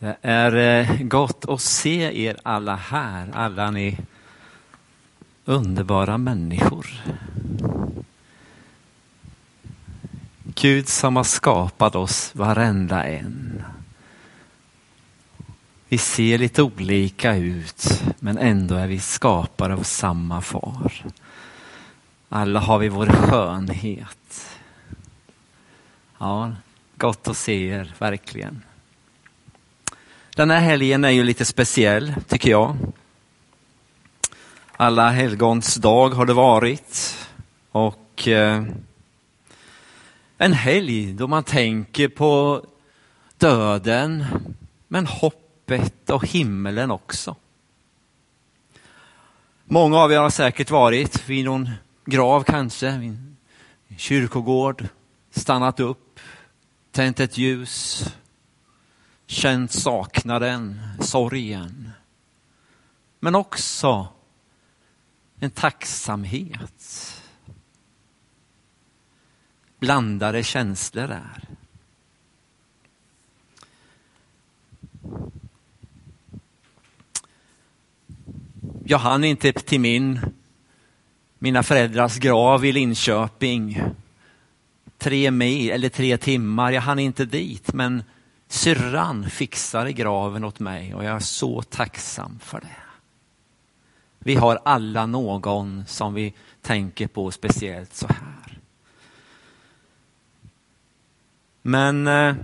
Det är eh, gott att se er alla här, alla ni underbara människor. Gud som har skapat oss varenda en. Vi ser lite olika ut, men ändå är vi skapade av samma far. Alla har vi vår skönhet. Ja, gott att se er, verkligen. Den här helgen är ju lite speciell, tycker jag. Alla helgons dag har det varit. Och eh, en helg då man tänker på döden, men hoppet och himmelen också. Många av er har säkert varit vid någon grav kanske, vid en kyrkogård, stannat upp, tänt ett ljus, känt saknaden, sorgen. Men också en tacksamhet. Blandade känslor där. Jag hann inte till min, mina föräldrars grav i Linköping. Tre mil eller tre timmar, jag hann inte dit men Syrran fixade graven åt mig och jag är så tacksam för det. Vi har alla någon som vi tänker på speciellt så här. Men eh,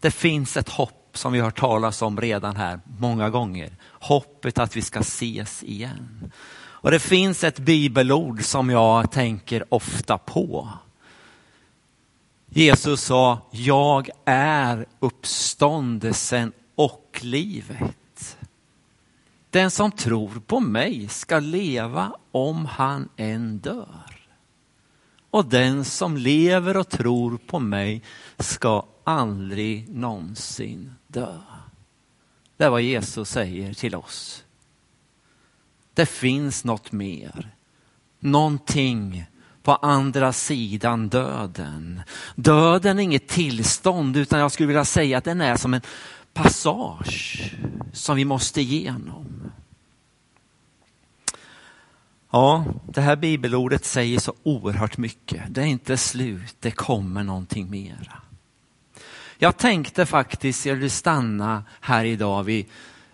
det finns ett hopp som vi har talat om redan här många gånger. Hoppet att vi ska ses igen. Och det finns ett bibelord som jag tänker ofta på. Jesus sa, jag är uppståndelsen och livet. Den som tror på mig ska leva om han än dör. Och den som lever och tror på mig ska aldrig någonsin dö. Det är vad Jesus säger till oss. Det finns något mer. Någonting på andra sidan döden. Döden är inget tillstånd utan jag skulle vilja säga att den är som en passage som vi måste igenom. Ja, det här bibelordet säger så oerhört mycket. Det är inte slut, det kommer någonting mera. Jag tänkte faktiskt jag vill stanna här idag vid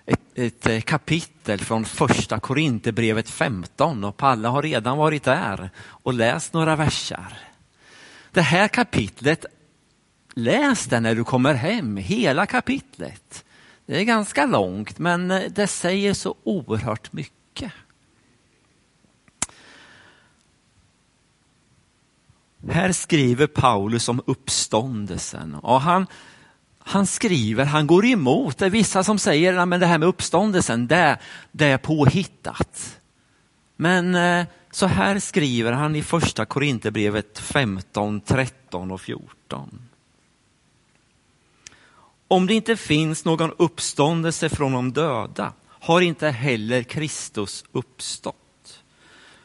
ett, ett eh, kapitel från första Korinthierbrevet 15 och Palle har redan varit där och läst några versar. Det här kapitlet, läs det när du kommer hem, hela kapitlet. Det är ganska långt men eh, det säger så oerhört mycket. Här skriver Paulus om uppståndelsen och han, han skriver, han går emot. Det är vissa som säger att det här med uppståndelsen, det, det är påhittat. Men eh, så här skriver han i första Korinthierbrevet 15, 13 och 14. Om det inte finns någon uppståndelse från de döda har inte heller Kristus uppstått.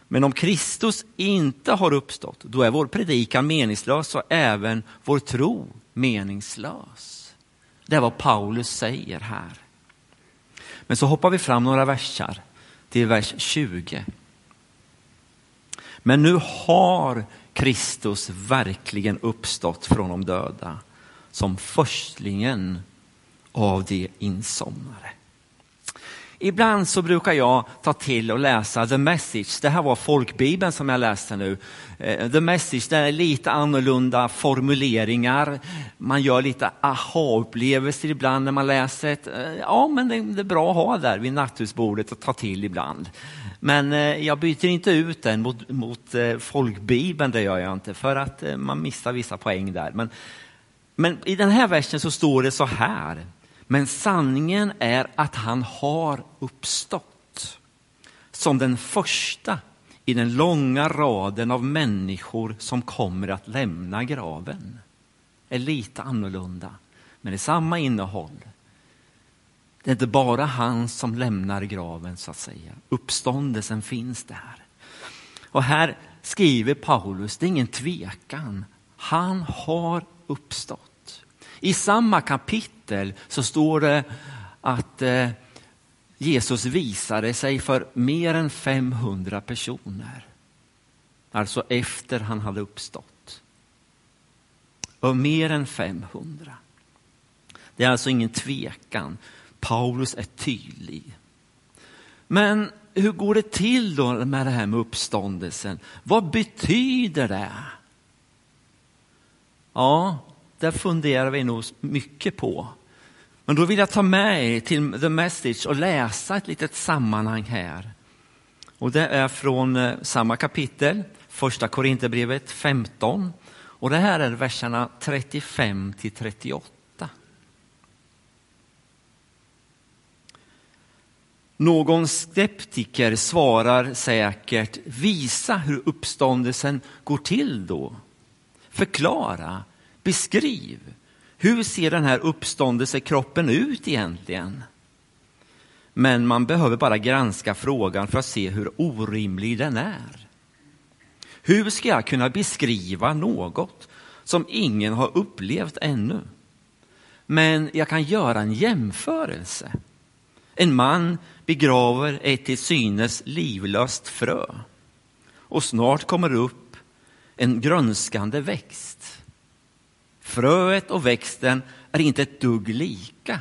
Men om Kristus inte har uppstått, då är vår predikan meningslös och även vår tro meningslös. Det är vad Paulus säger här. Men så hoppar vi fram några versar till vers 20. Men nu har Kristus verkligen uppstått från de döda som förstlingen av de insomnade. Ibland så brukar jag ta till och läsa The Message. Det här var folkbibeln som jag läste nu. Eh, The Message, det är lite annorlunda formuleringar. Man gör lite aha-upplevelser ibland när man läser ett. Eh, ja, men det är bra att ha där vid nattduksbordet och ta till ibland. Men eh, jag byter inte ut den mot, mot folkbibeln, det gör jag inte, för att man missar vissa poäng där. Men, men i den här versen så står det så här. Men sanningen är att han har uppstått som den första i den långa raden av människor som kommer att lämna graven. är lite annorlunda, men det är samma innehåll. Det är inte bara han som lämnar graven så att säga. Uppståndelsen finns där. Och här skriver Paulus, det är ingen tvekan. Han har uppstått. I samma kapitel kapitel så står det att eh, Jesus visade sig för mer än 500 personer. Alltså efter han hade uppstått. Och mer än 500. Det är alltså ingen tvekan. Paulus är tydlig. Men hur går det till då med det här med uppståndelsen? Vad betyder det? Ja, det funderar vi nog mycket på. Men då vill jag ta med er till The Message och läsa ett litet sammanhang här. Och det är från eh, samma kapitel, första Korinthierbrevet 15. Och det här är verserna 35 till 38. Någon skeptiker svarar säkert, visa hur uppståndelsen går till då. Förklara, beskriv. Hur ser den här uppståndelsekroppen ut egentligen? Men man behöver bara granska frågan för att se hur orimlig den är. Hur ska jag kunna beskriva något som ingen har upplevt ännu? Men jag kan göra en jämförelse. En man begraver ett till synes livlöst frö och snart kommer upp en grönskande växt. Fröet och växten är inte ett dugg lika.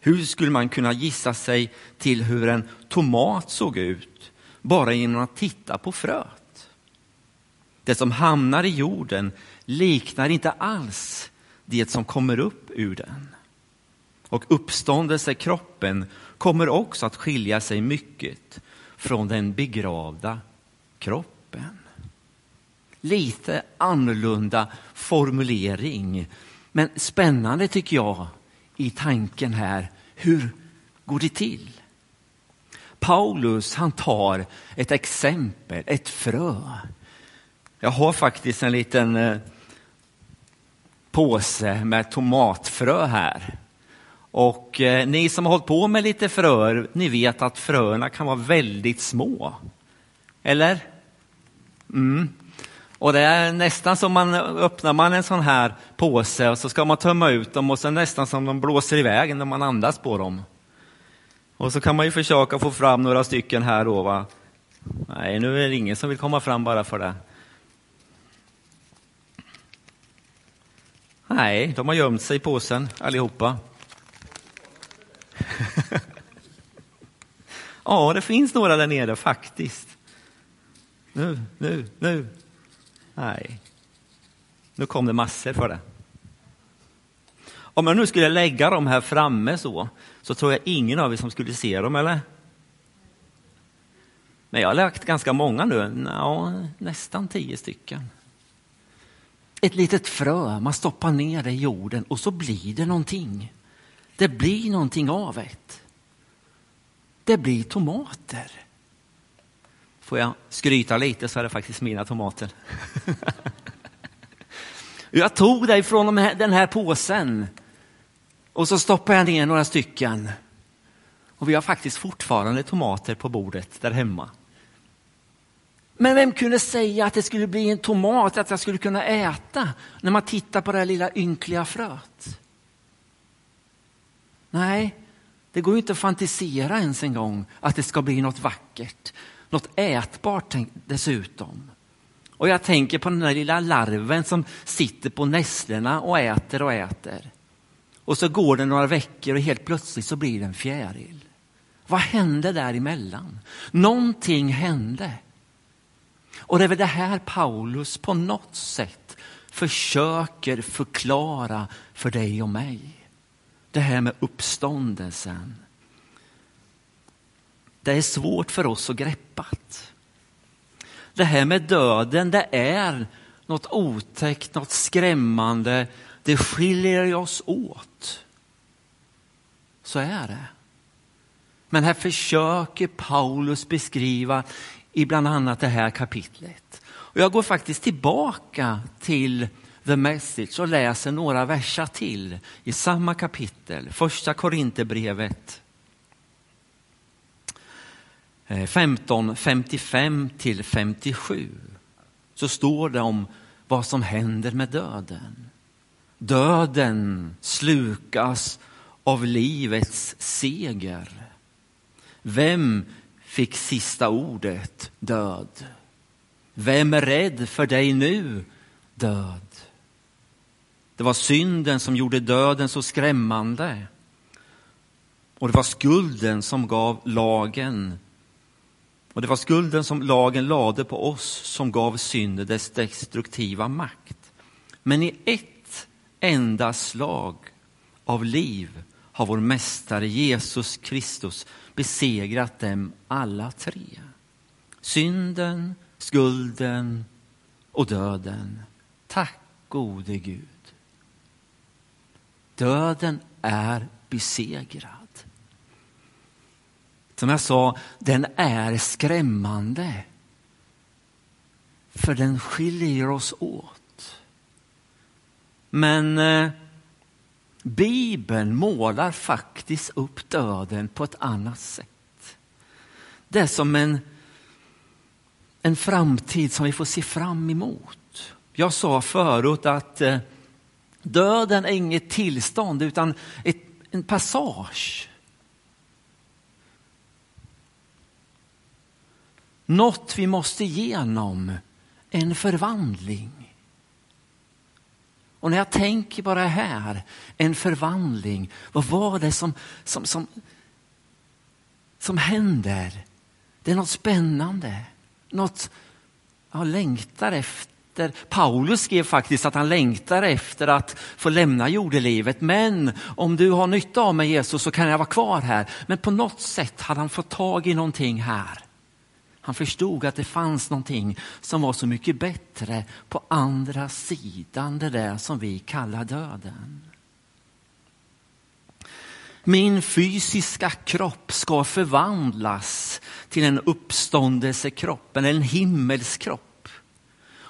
Hur skulle man kunna gissa sig till hur en tomat såg ut bara genom att titta på fröet? Det som hamnar i jorden liknar inte alls det som kommer upp ur den. Och uppståndelsekroppen kommer också att skilja sig mycket från den begravda kroppen. Lite annorlunda formulering, men spännande tycker jag i tanken här. Hur går det till? Paulus han tar ett exempel, ett frö. Jag har faktiskt en liten eh, påse med tomatfrö här. Och eh, ni som har hållit på med lite fröer, ni vet att fröerna kan vara väldigt små. Eller? Mm. Och det är nästan som man öppnar man en sån här påse och så ska man tömma ut dem och så nästan som de blåser iväg när man andas på dem. Och så kan man ju försöka få fram några stycken här då. Va? Nej, nu är det ingen som vill komma fram bara för det. Nej, de har gömt sig i påsen allihopa. ja, det finns några där nere faktiskt. Nu, nu, nu. Nej, nu kom det massor för det. Om jag nu skulle lägga dem här framme så, så tror jag ingen av er som skulle se dem, eller? Men jag har lagt ganska många nu, ja, nästan tio stycken. Ett litet frö, man stoppar ner det i jorden och så blir det någonting. Det blir någonting av det. Det blir tomater. Får jag skryta lite så är det faktiskt mina tomater. jag tog dig från den här påsen och så stoppade jag ner några stycken. Och vi har faktiskt fortfarande tomater på bordet där hemma. Men vem kunde säga att det skulle bli en tomat, att jag skulle kunna äta när man tittar på det här lilla ynkliga fröet? Nej, det går ju inte att fantisera ens en gång att det ska bli något vackert. Något ätbart dessutom. Och jag tänker på den där lilla larven som sitter på nässlorna och äter och äter. Och så går det några veckor och helt plötsligt så blir det en fjäril. Vad hände däremellan? Någonting hände. Och det är väl det här Paulus på något sätt försöker förklara för dig och mig. Det här med uppståndelsen. Det är svårt för oss att greppa. Det här med döden, det är något otäckt, något skrämmande. Det skiljer oss åt. Så är det. Men här försöker Paulus beskriva i bland annat det här kapitlet. Och jag går faktiskt tillbaka till The Message och läser några verser till i samma kapitel, första Korinthierbrevet Eh, 15, 55 till 57 så står det om vad som händer med döden. döden slukas av livets seger. Vem fick sista ordet, död? Vem är rädd för dig nu, död? Det var synden som gjorde döden så skrämmande. Och det var skulden som gav lagen. Och det var skulden som lagen lade på oss som gav synden dess destruktiva makt. Men i ett enda slag av liv har vår mästare Jesus Kristus besegrat dem alla tre. Synden, skulden och döden. Tack gode Gud. Döden är besegrad. Som jag sa, den är skrämmande. För den skiljer oss åt. Men eh, Bibeln målar faktiskt upp döden på ett annat sätt. Det är som en, en framtid som vi får se fram emot. Jag sa förut att eh, döden är inget tillstånd utan ett, en passage. Något vi måste igenom, en förvandling. Och när jag tänker på det här, en förvandling, vad var det som, som, som, som händer? Det är något spännande, något jag längtar efter. Paulus skrev faktiskt att han längtar efter att få lämna jordelivet. Men om du har nytta av mig Jesus så kan jag vara kvar här. Men på något sätt hade han fått tag i någonting här han förstod att det fanns någonting som var så mycket bättre på andra sidan det där som vi kallar döden. Min fysiska kropp ska förvandlas till en uppståndelsekropp, eller en himmelskropp.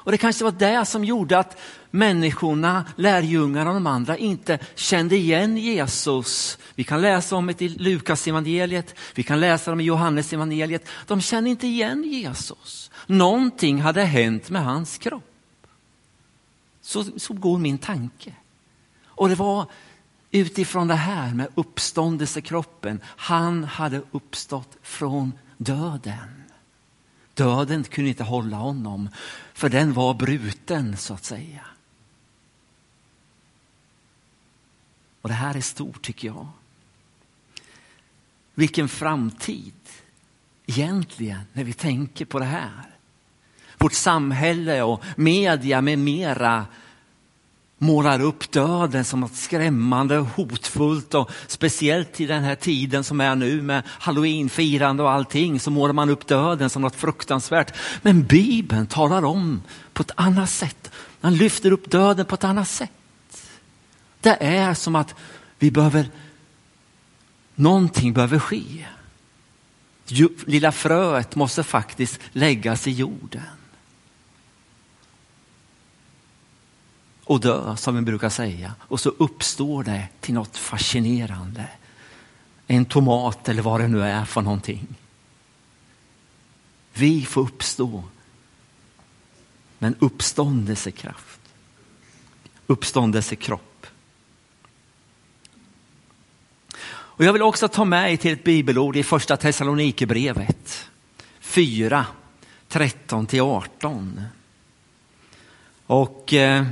Och det kanske var det som gjorde att människorna, lärjungarna och de andra inte kände igen Jesus. Vi kan läsa om det i Lukas evangeliet, vi kan läsa om det i Johannes evangeliet. De kände inte igen Jesus. Någonting hade hänt med hans kropp. Så, så går min tanke. Och det var utifrån det här med uppståndelsekroppen. Han hade uppstått från döden. Döden kunde inte hålla honom, för den var bruten så att säga. Och det här är stort tycker jag. Vilken framtid egentligen när vi tänker på det här. Vårt samhälle och media med mera målar upp döden som något skrämmande och hotfullt och speciellt i den här tiden som är nu med halloweenfirande och allting så målar man upp döden som något fruktansvärt. Men Bibeln talar om på ett annat sätt. Man lyfter upp döden på ett annat sätt. Det är som att vi behöver, någonting behöver ske. Lilla fröet måste faktiskt läggas i jorden. Och dö, som vi brukar säga. Och så uppstår det till något fascinerande. En tomat eller vad det nu är för någonting. Vi får uppstå med en uppståndelsekraft. Uppståndelsekropp. Och jag vill också ta med er till ett bibelord i första Thessalonikerbrevet 4, 13 till 18. Och eh,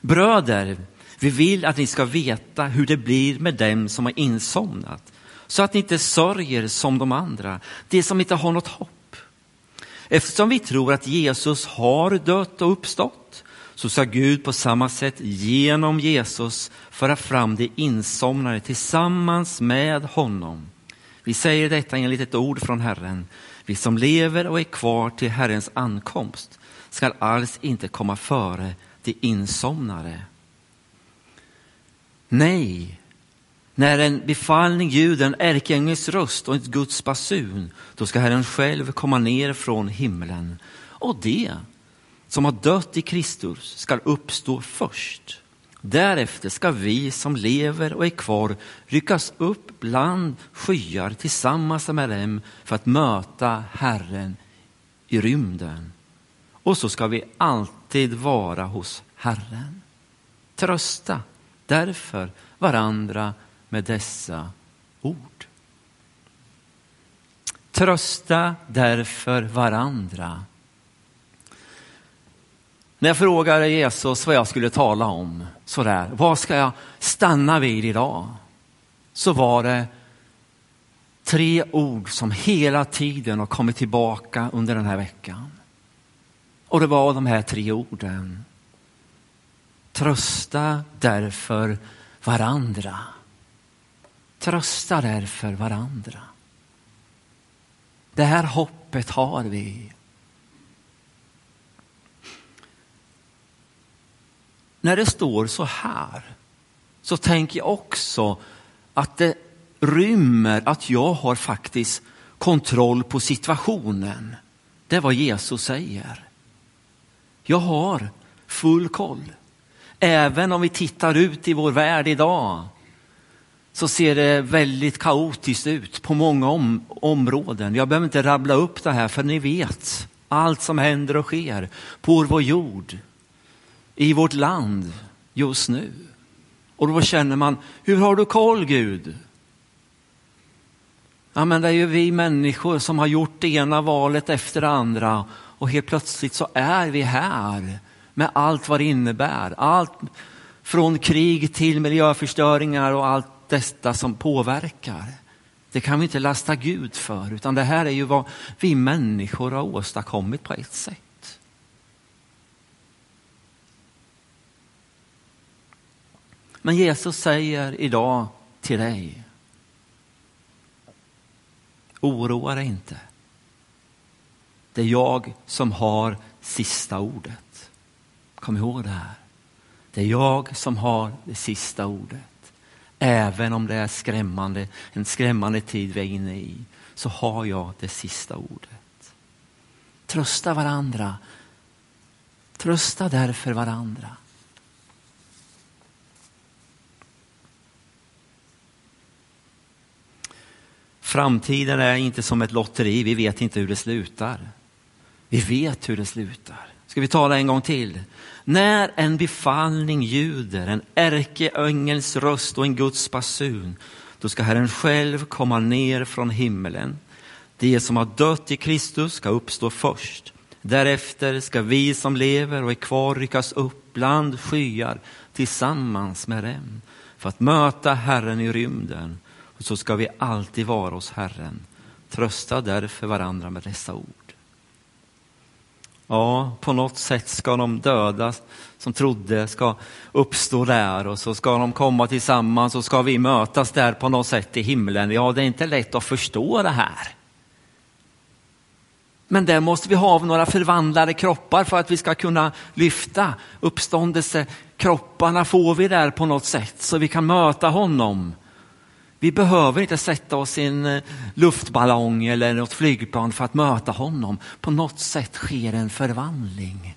Bröder, vi vill att ni ska veta hur det blir med dem som har insomnat, så att ni inte sörjer som de andra, de som inte har något hopp. Eftersom vi tror att Jesus har dött och uppstått, så ska Gud på samma sätt genom Jesus föra fram de insomnade tillsammans med honom. Vi säger detta enligt ett ord från Herren. Vi som lever och är kvar till Herrens ankomst skall alls inte komma före till insomnare. Nej, när en befallning ljuder, en ärkeängels röst och ett Guds basun, då ska Herren själv komma ner från himlen. Och det som har dött i Kristus ska uppstå först. Därefter ska vi som lever och är kvar ryckas upp bland skyar tillsammans med dem för att möta Herren i rymden. Och så ska vi alltid alltid vara hos Herren. Trösta därför varandra med dessa ord. Trösta därför varandra. När jag frågade Jesus vad jag skulle tala om, sådär, vad ska jag stanna vid idag? Så var det tre ord som hela tiden har kommit tillbaka under den här veckan. Och det var de här tre orden. Trösta därför varandra. Trösta därför varandra. Det här hoppet har vi. När det står så här så tänker jag också att det rymmer att jag har faktiskt kontroll på situationen. Det är vad Jesus säger. Jag har full koll. Även om vi tittar ut i vår värld idag så ser det väldigt kaotiskt ut på många om områden. Jag behöver inte rabbla upp det här för ni vet allt som händer och sker på vår jord, i vårt land just nu. Och då känner man, hur har du koll Gud? Ja, men det är ju vi människor som har gjort det ena valet efter det andra och helt plötsligt så är vi här med allt vad det innebär. Allt från krig till miljöförstöringar och allt detta som påverkar. Det kan vi inte lasta Gud för, utan det här är ju vad vi människor har åstadkommit på ett sätt. Men Jesus säger idag till dig, oroa dig inte. Det är jag som har sista ordet. Kom ihåg det här. Det är jag som har det sista ordet. Även om det är skrämmande, en skrämmande tid vi är inne i, så har jag det sista ordet. Trösta varandra. Trösta därför varandra. Framtiden är inte som ett lotteri, vi vet inte hur det slutar. Vi vet hur det slutar. Ska vi tala en gång till? När en befallning ljuder, en ärkeängels röst och en Guds basun, då ska Herren själv komma ner från himmelen. De som har dött i Kristus ska uppstå först. Därefter ska vi som lever och är kvar ryckas upp bland skyar tillsammans med dem för att möta Herren i rymden. Och så ska vi alltid vara hos Herren. Trösta därför varandra med dessa ord. Ja, på något sätt ska de döda som trodde ska uppstå där och så ska de komma tillsammans och ska vi mötas där på något sätt i himlen. Ja, det är inte lätt att förstå det här. Men där måste vi ha några förvandlade kroppar för att vi ska kunna lyfta uppståndelse. Kropparna får vi där på något sätt så vi kan möta honom vi behöver inte sätta oss i en eh, luftballong eller något flygplan för att möta honom. På något sätt sker en förvandling.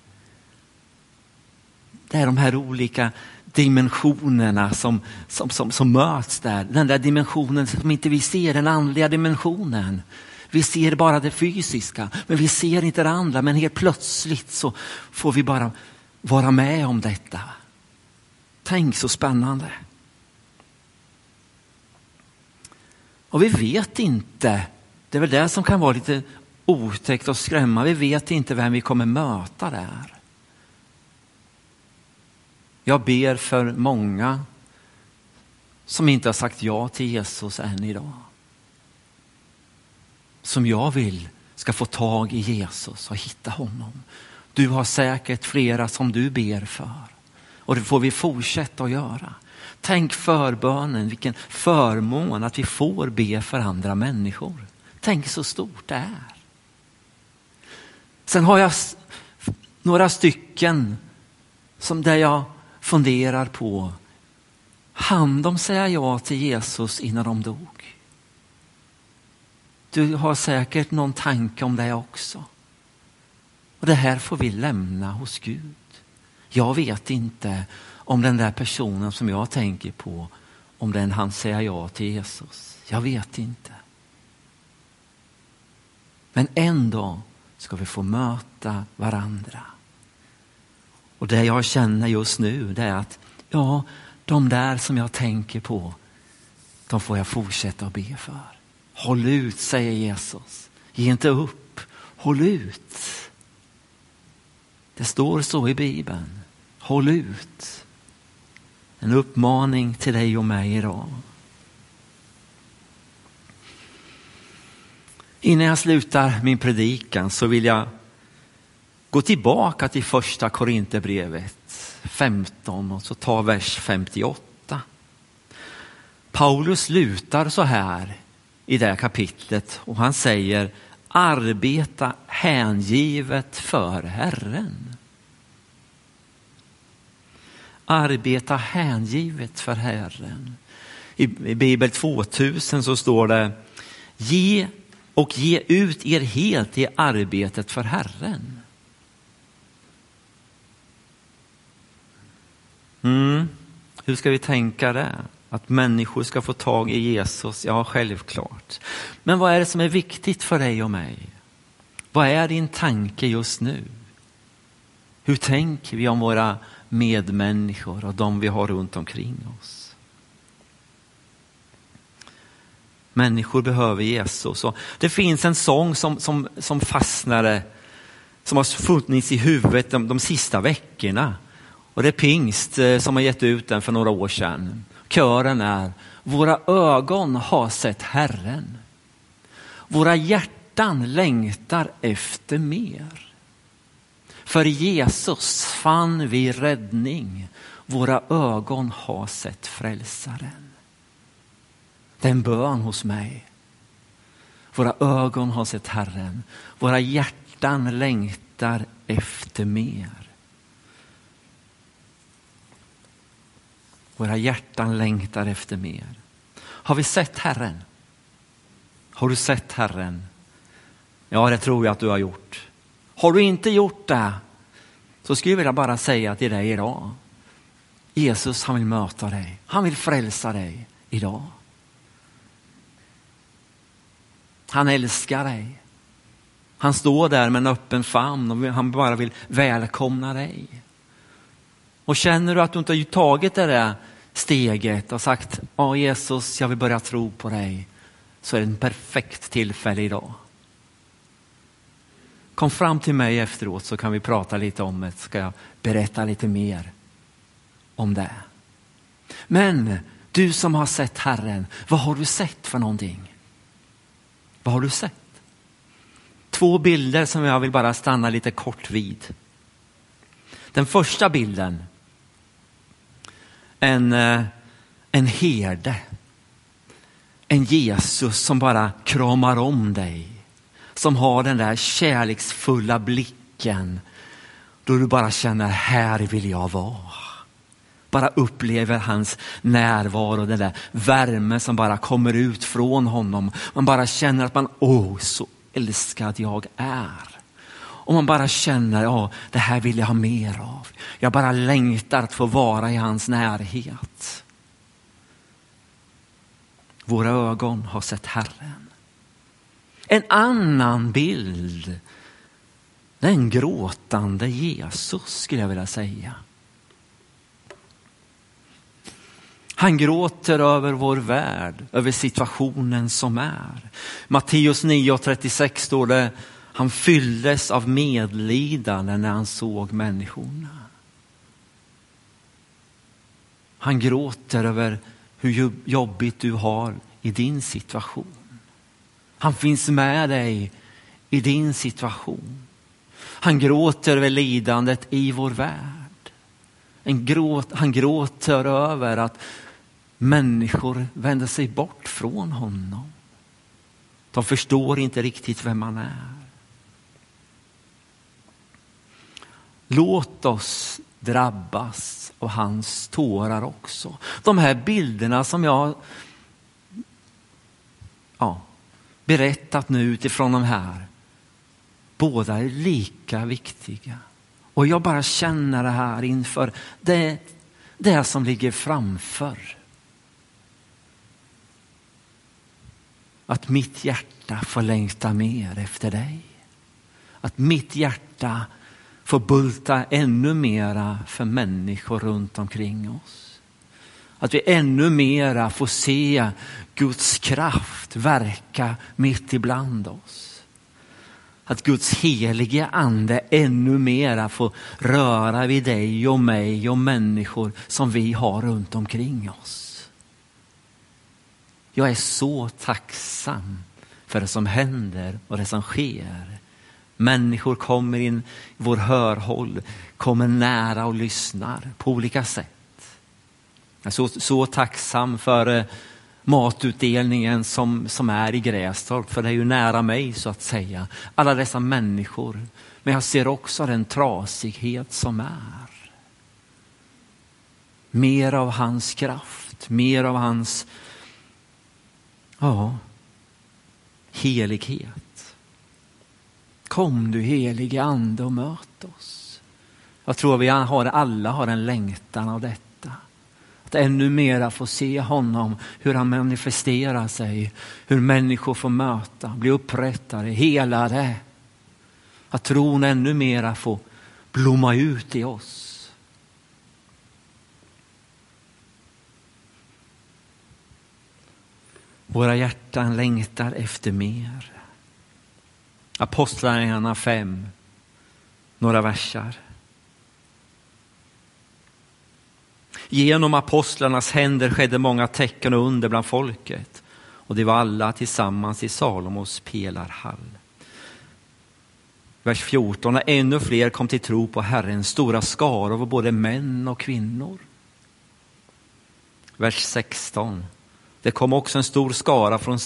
Det är de här olika dimensionerna som, som, som, som möts där. Den där dimensionen som inte vi ser, den andliga dimensionen. Vi ser bara det fysiska, men vi ser inte det andra. Men helt plötsligt så får vi bara vara med om detta. Tänk så spännande. Och vi vet inte, det är väl det som kan vara lite otäckt och skrämma. Vi vet inte vem vi kommer möta där. Jag ber för många som inte har sagt ja till Jesus än idag. Som jag vill ska få tag i Jesus och hitta honom. Du har säkert flera som du ber för. Och det får vi fortsätta att göra. Tänk förbönen, vilken förmån att vi får be för andra människor. Tänk så stort det är. Sen har jag några stycken som där jag funderar på, hann de säga ja till Jesus innan de dog? Du har säkert någon tanke om det också. Och Det här får vi lämna hos Gud. Jag vet inte om den där personen som jag tänker på, om den han säger ja till Jesus. Jag vet inte. Men en dag ska vi få möta varandra. Och det jag känner just nu det är att ja, de där som jag tänker på, de får jag fortsätta att be för. Håll ut, säger Jesus. Ge inte upp. Håll ut. Det står så i Bibeln. Håll ut. En uppmaning till dig och mig idag. Innan jag slutar min predikan så vill jag gå tillbaka till första Korinthierbrevet 15 och så ta vers 58. Paulus slutar så här i det här kapitlet och han säger arbeta hängivet för Herren. Arbeta hängivet för Herren. I, Bibel 2000 så står det ge och ge ut er helt i arbetet för Herren. Mm. Hur ska vi tänka det? Att människor ska få tag i Jesus? Ja, självklart. Men vad är det som är viktigt för dig och mig? Vad är din tanke just nu? Hur tänker vi om våra medmänniskor och de vi har runt omkring oss? Människor behöver Jesus. Och det finns en sång som, som, som fastnade, som har funnits i huvudet de, de sista veckorna. Och det är Pingst eh, som har gett ut den för några år sedan. Kören är Våra ögon har sett Herren. Våra hjärtan längtar efter mer. För Jesus fann vi räddning. Våra ögon har sett frälsaren. Det är en bön hos mig. Våra ögon har sett Herren. Våra hjärtan längtar efter mer. Våra hjärtan längtar efter mer. Har vi sett Herren? Har du sett Herren? Ja, det tror jag att du har gjort. Har du inte gjort det så skulle jag vilja bara säga till dig idag. Jesus han vill möta dig. Han vill frälsa dig idag. Han älskar dig. Han står där med en öppen famn och han bara vill välkomna dig. Och känner du att du inte har tagit det där steget och sagt, ja Jesus, jag vill börja tro på dig, så är det en perfekt tillfälle idag. Kom fram till mig efteråt så kan vi prata lite om det, ska jag berätta lite mer om det. Men du som har sett Herren, vad har du sett för någonting? Vad har du sett? Två bilder som jag vill bara stanna lite kort vid. Den första bilden en, eh, en herde. En Jesus som bara kramar om dig. Som har den där kärleksfulla blicken. Då du bara känner, här vill jag vara. Bara upplever hans närvaro, den där värme som bara kommer ut från honom. Man bara känner att man, åh så älskad jag är. Och man bara känner, ja det här vill jag ha mer av. Jag bara längtar att få vara i hans närhet. Våra ögon har sett Herren. En annan bild, den gråtande Jesus skulle jag vilja säga. Han gråter över vår värld, över situationen som är. Matteus 9.36 står det, han fylldes av medlidande när han såg människorna. Han gråter över hur jobbigt du har i din situation. Han finns med dig i din situation. Han gråter över lidandet i vår värld. En gråt, han gråter över att människor vänder sig bort från honom. De förstår inte riktigt vem han är. Låt oss drabbas av hans tårar också. De här bilderna som jag berättat nu utifrån de här, båda är lika viktiga. Och jag bara känner det här inför det, det som ligger framför. Att mitt hjärta får längta mer efter dig. Att mitt hjärta får bulta ännu mera för människor runt omkring oss. Att vi ännu mera får se Guds kraft verka mitt ibland oss. Att Guds helige ande ännu mera får röra vid dig och mig och människor som vi har runt omkring oss. Jag är så tacksam för det som händer och det som sker. Människor kommer in i vår hörhåll, kommer nära och lyssnar på olika sätt. Jag är så, så tacksam för eh, matutdelningen som, som är i Grästorp, för det är ju nära mig så att säga. Alla dessa människor. Men jag ser också den trasighet som är. Mer av hans kraft, mer av hans ja, helighet. Kom du helige ande och möt oss. Jag tror vi har, alla har en längtan av detta att ännu mera få se honom, hur han manifesterar sig, hur människor får möta, bli upprättade, helade. Att tron ännu mera får blomma ut i oss. Våra hjärtan längtar efter mer. Apostlagärningarna 5, några versar. Genom apostlarnas händer skedde många tecken och under bland folket och det var alla tillsammans i Salomos pelarhall. Vers 14, när ännu fler kom till tro på Herren, stora skaror av både män och kvinnor. Vers 16, det kom också en stor skara från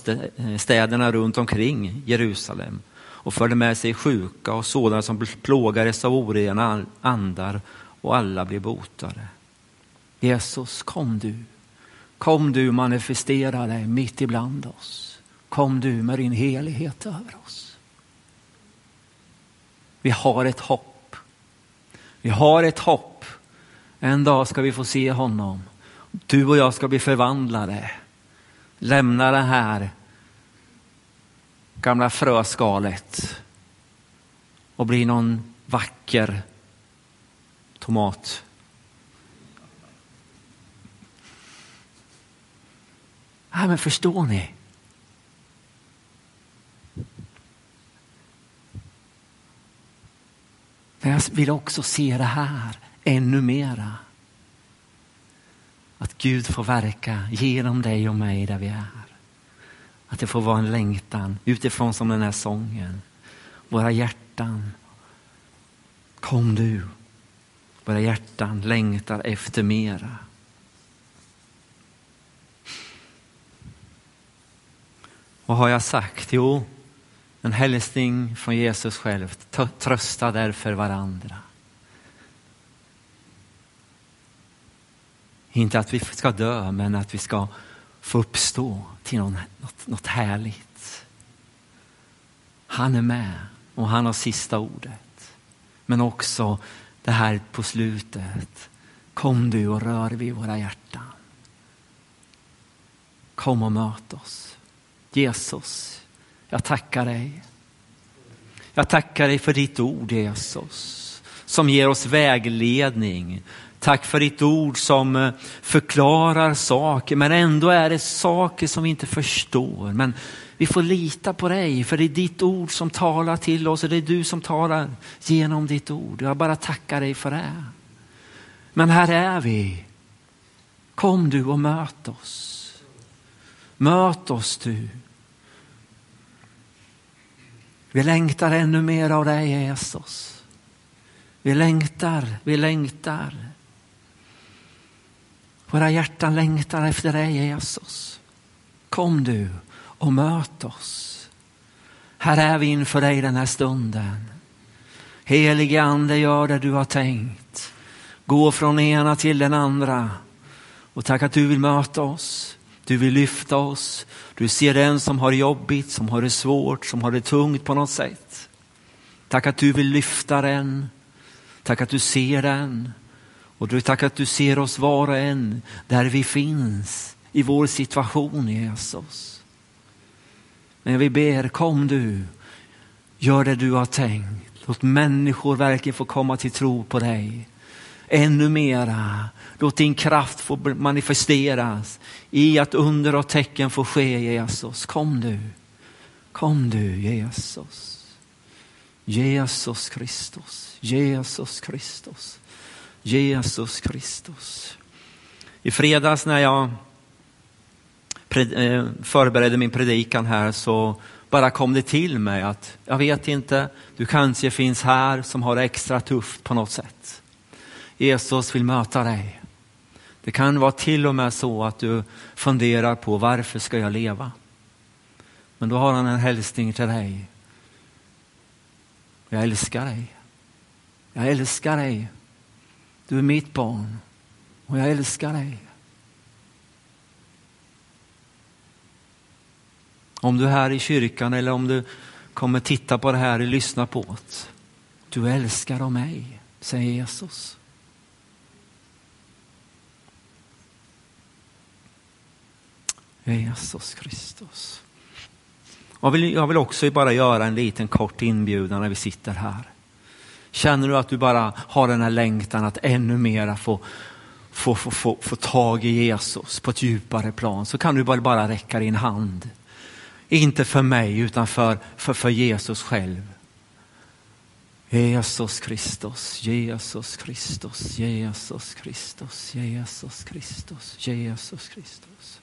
städerna runt omkring Jerusalem och förde med sig sjuka och sådana som plågades av orena andar och alla blev botade. Jesus, kom du. Kom du manifestera dig mitt ibland oss. Kom du med din helighet över oss. Vi har ett hopp. Vi har ett hopp. En dag ska vi få se honom. Du och jag ska bli förvandlade. Lämna det här gamla fröskalet och bli någon vacker tomat Ja, men förstår ni? Men jag vill också se det här ännu mera. Att Gud får verka genom dig och mig där vi är. Att det får vara en längtan utifrån som den här sången. Våra hjärtan, kom du. Våra hjärtan längtar efter mera. Vad har jag sagt? Jo, en hälsning från Jesus själv. Trösta därför varandra. Inte att vi ska dö, men att vi ska få uppstå till något, något, något härligt. Han är med och han har sista ordet. Men också det här på slutet. Kom du och rör vid våra hjärtan. Kom och möt oss. Jesus, jag tackar dig. Jag tackar dig för ditt ord Jesus, som ger oss vägledning. Tack för ditt ord som eh, förklarar saker, men ändå är det saker som vi inte förstår. Men vi får lita på dig, för det är ditt ord som talar till oss och det är du som talar genom ditt ord. Jag bara tackar dig för det. Men här är vi. Kom du och möt oss. Möt oss du. Vi längtar ännu mer av dig Jesus. Vi längtar, vi längtar. Våra hjärtan längtar efter dig Jesus. Kom du och möt oss. Här är vi inför dig den här stunden. Helige Ande, gör det du har tänkt. Gå från ena till den andra. Och tack att du vill möta oss. Du vill lyfta oss. Du ser den som har jobbigt, som har det svårt, som har det tungt på något sätt. Tack att du vill lyfta den. Tack att du ser den. Och du, tack att du ser oss var och en där vi finns i vår situation Jesus. Men vi ber, kom du, gör det du har tänkt. Låt människor verkligen få komma till tro på dig. Ännu mera. Låt din kraft få manifesteras i att under och tecken får ske Jesus. Kom du. Kom du Jesus. Jesus Kristus. Jesus Kristus. Jesus Kristus. I fredags när jag eh, förberedde min predikan här så bara kom det till mig att jag vet inte, du kanske finns här som har det extra tufft på något sätt. Jesus vill möta dig. Det kan vara till och med så att du funderar på varför ska jag leva? Men då har han en hälsning till dig. Jag älskar dig. Jag älskar dig. Du är mitt barn och jag älskar dig. Om du är här i kyrkan eller om du kommer titta på det här och lyssna på det. Du älskar av mig, säger Jesus. Jesus Kristus. Jag vill, jag vill också bara göra en liten kort inbjudan när vi sitter här. Känner du att du bara har den här längtan att ännu mera få, få, få, få, få tag i Jesus på ett djupare plan så kan du bara, bara räcka din hand. Inte för mig utan för, för, för Jesus själv. Jesus Kristus, Jesus Kristus, Jesus Kristus, Jesus Kristus, Jesus Kristus.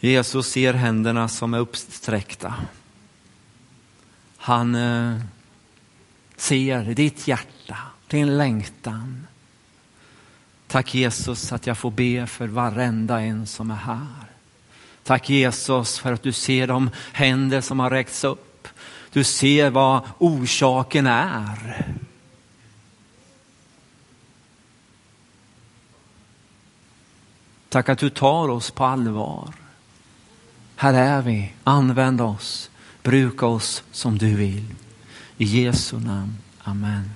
Jesus ser händerna som är uppsträckta. Han eh, ser ditt hjärta, din längtan. Tack Jesus att jag får be för varenda en som är här. Tack Jesus för att du ser de händer som har räckts upp. Du ser vad orsaken är. Tack att du tar oss på allvar. Här är vi, använd oss, bruka oss som du vill. I Jesu namn, Amen.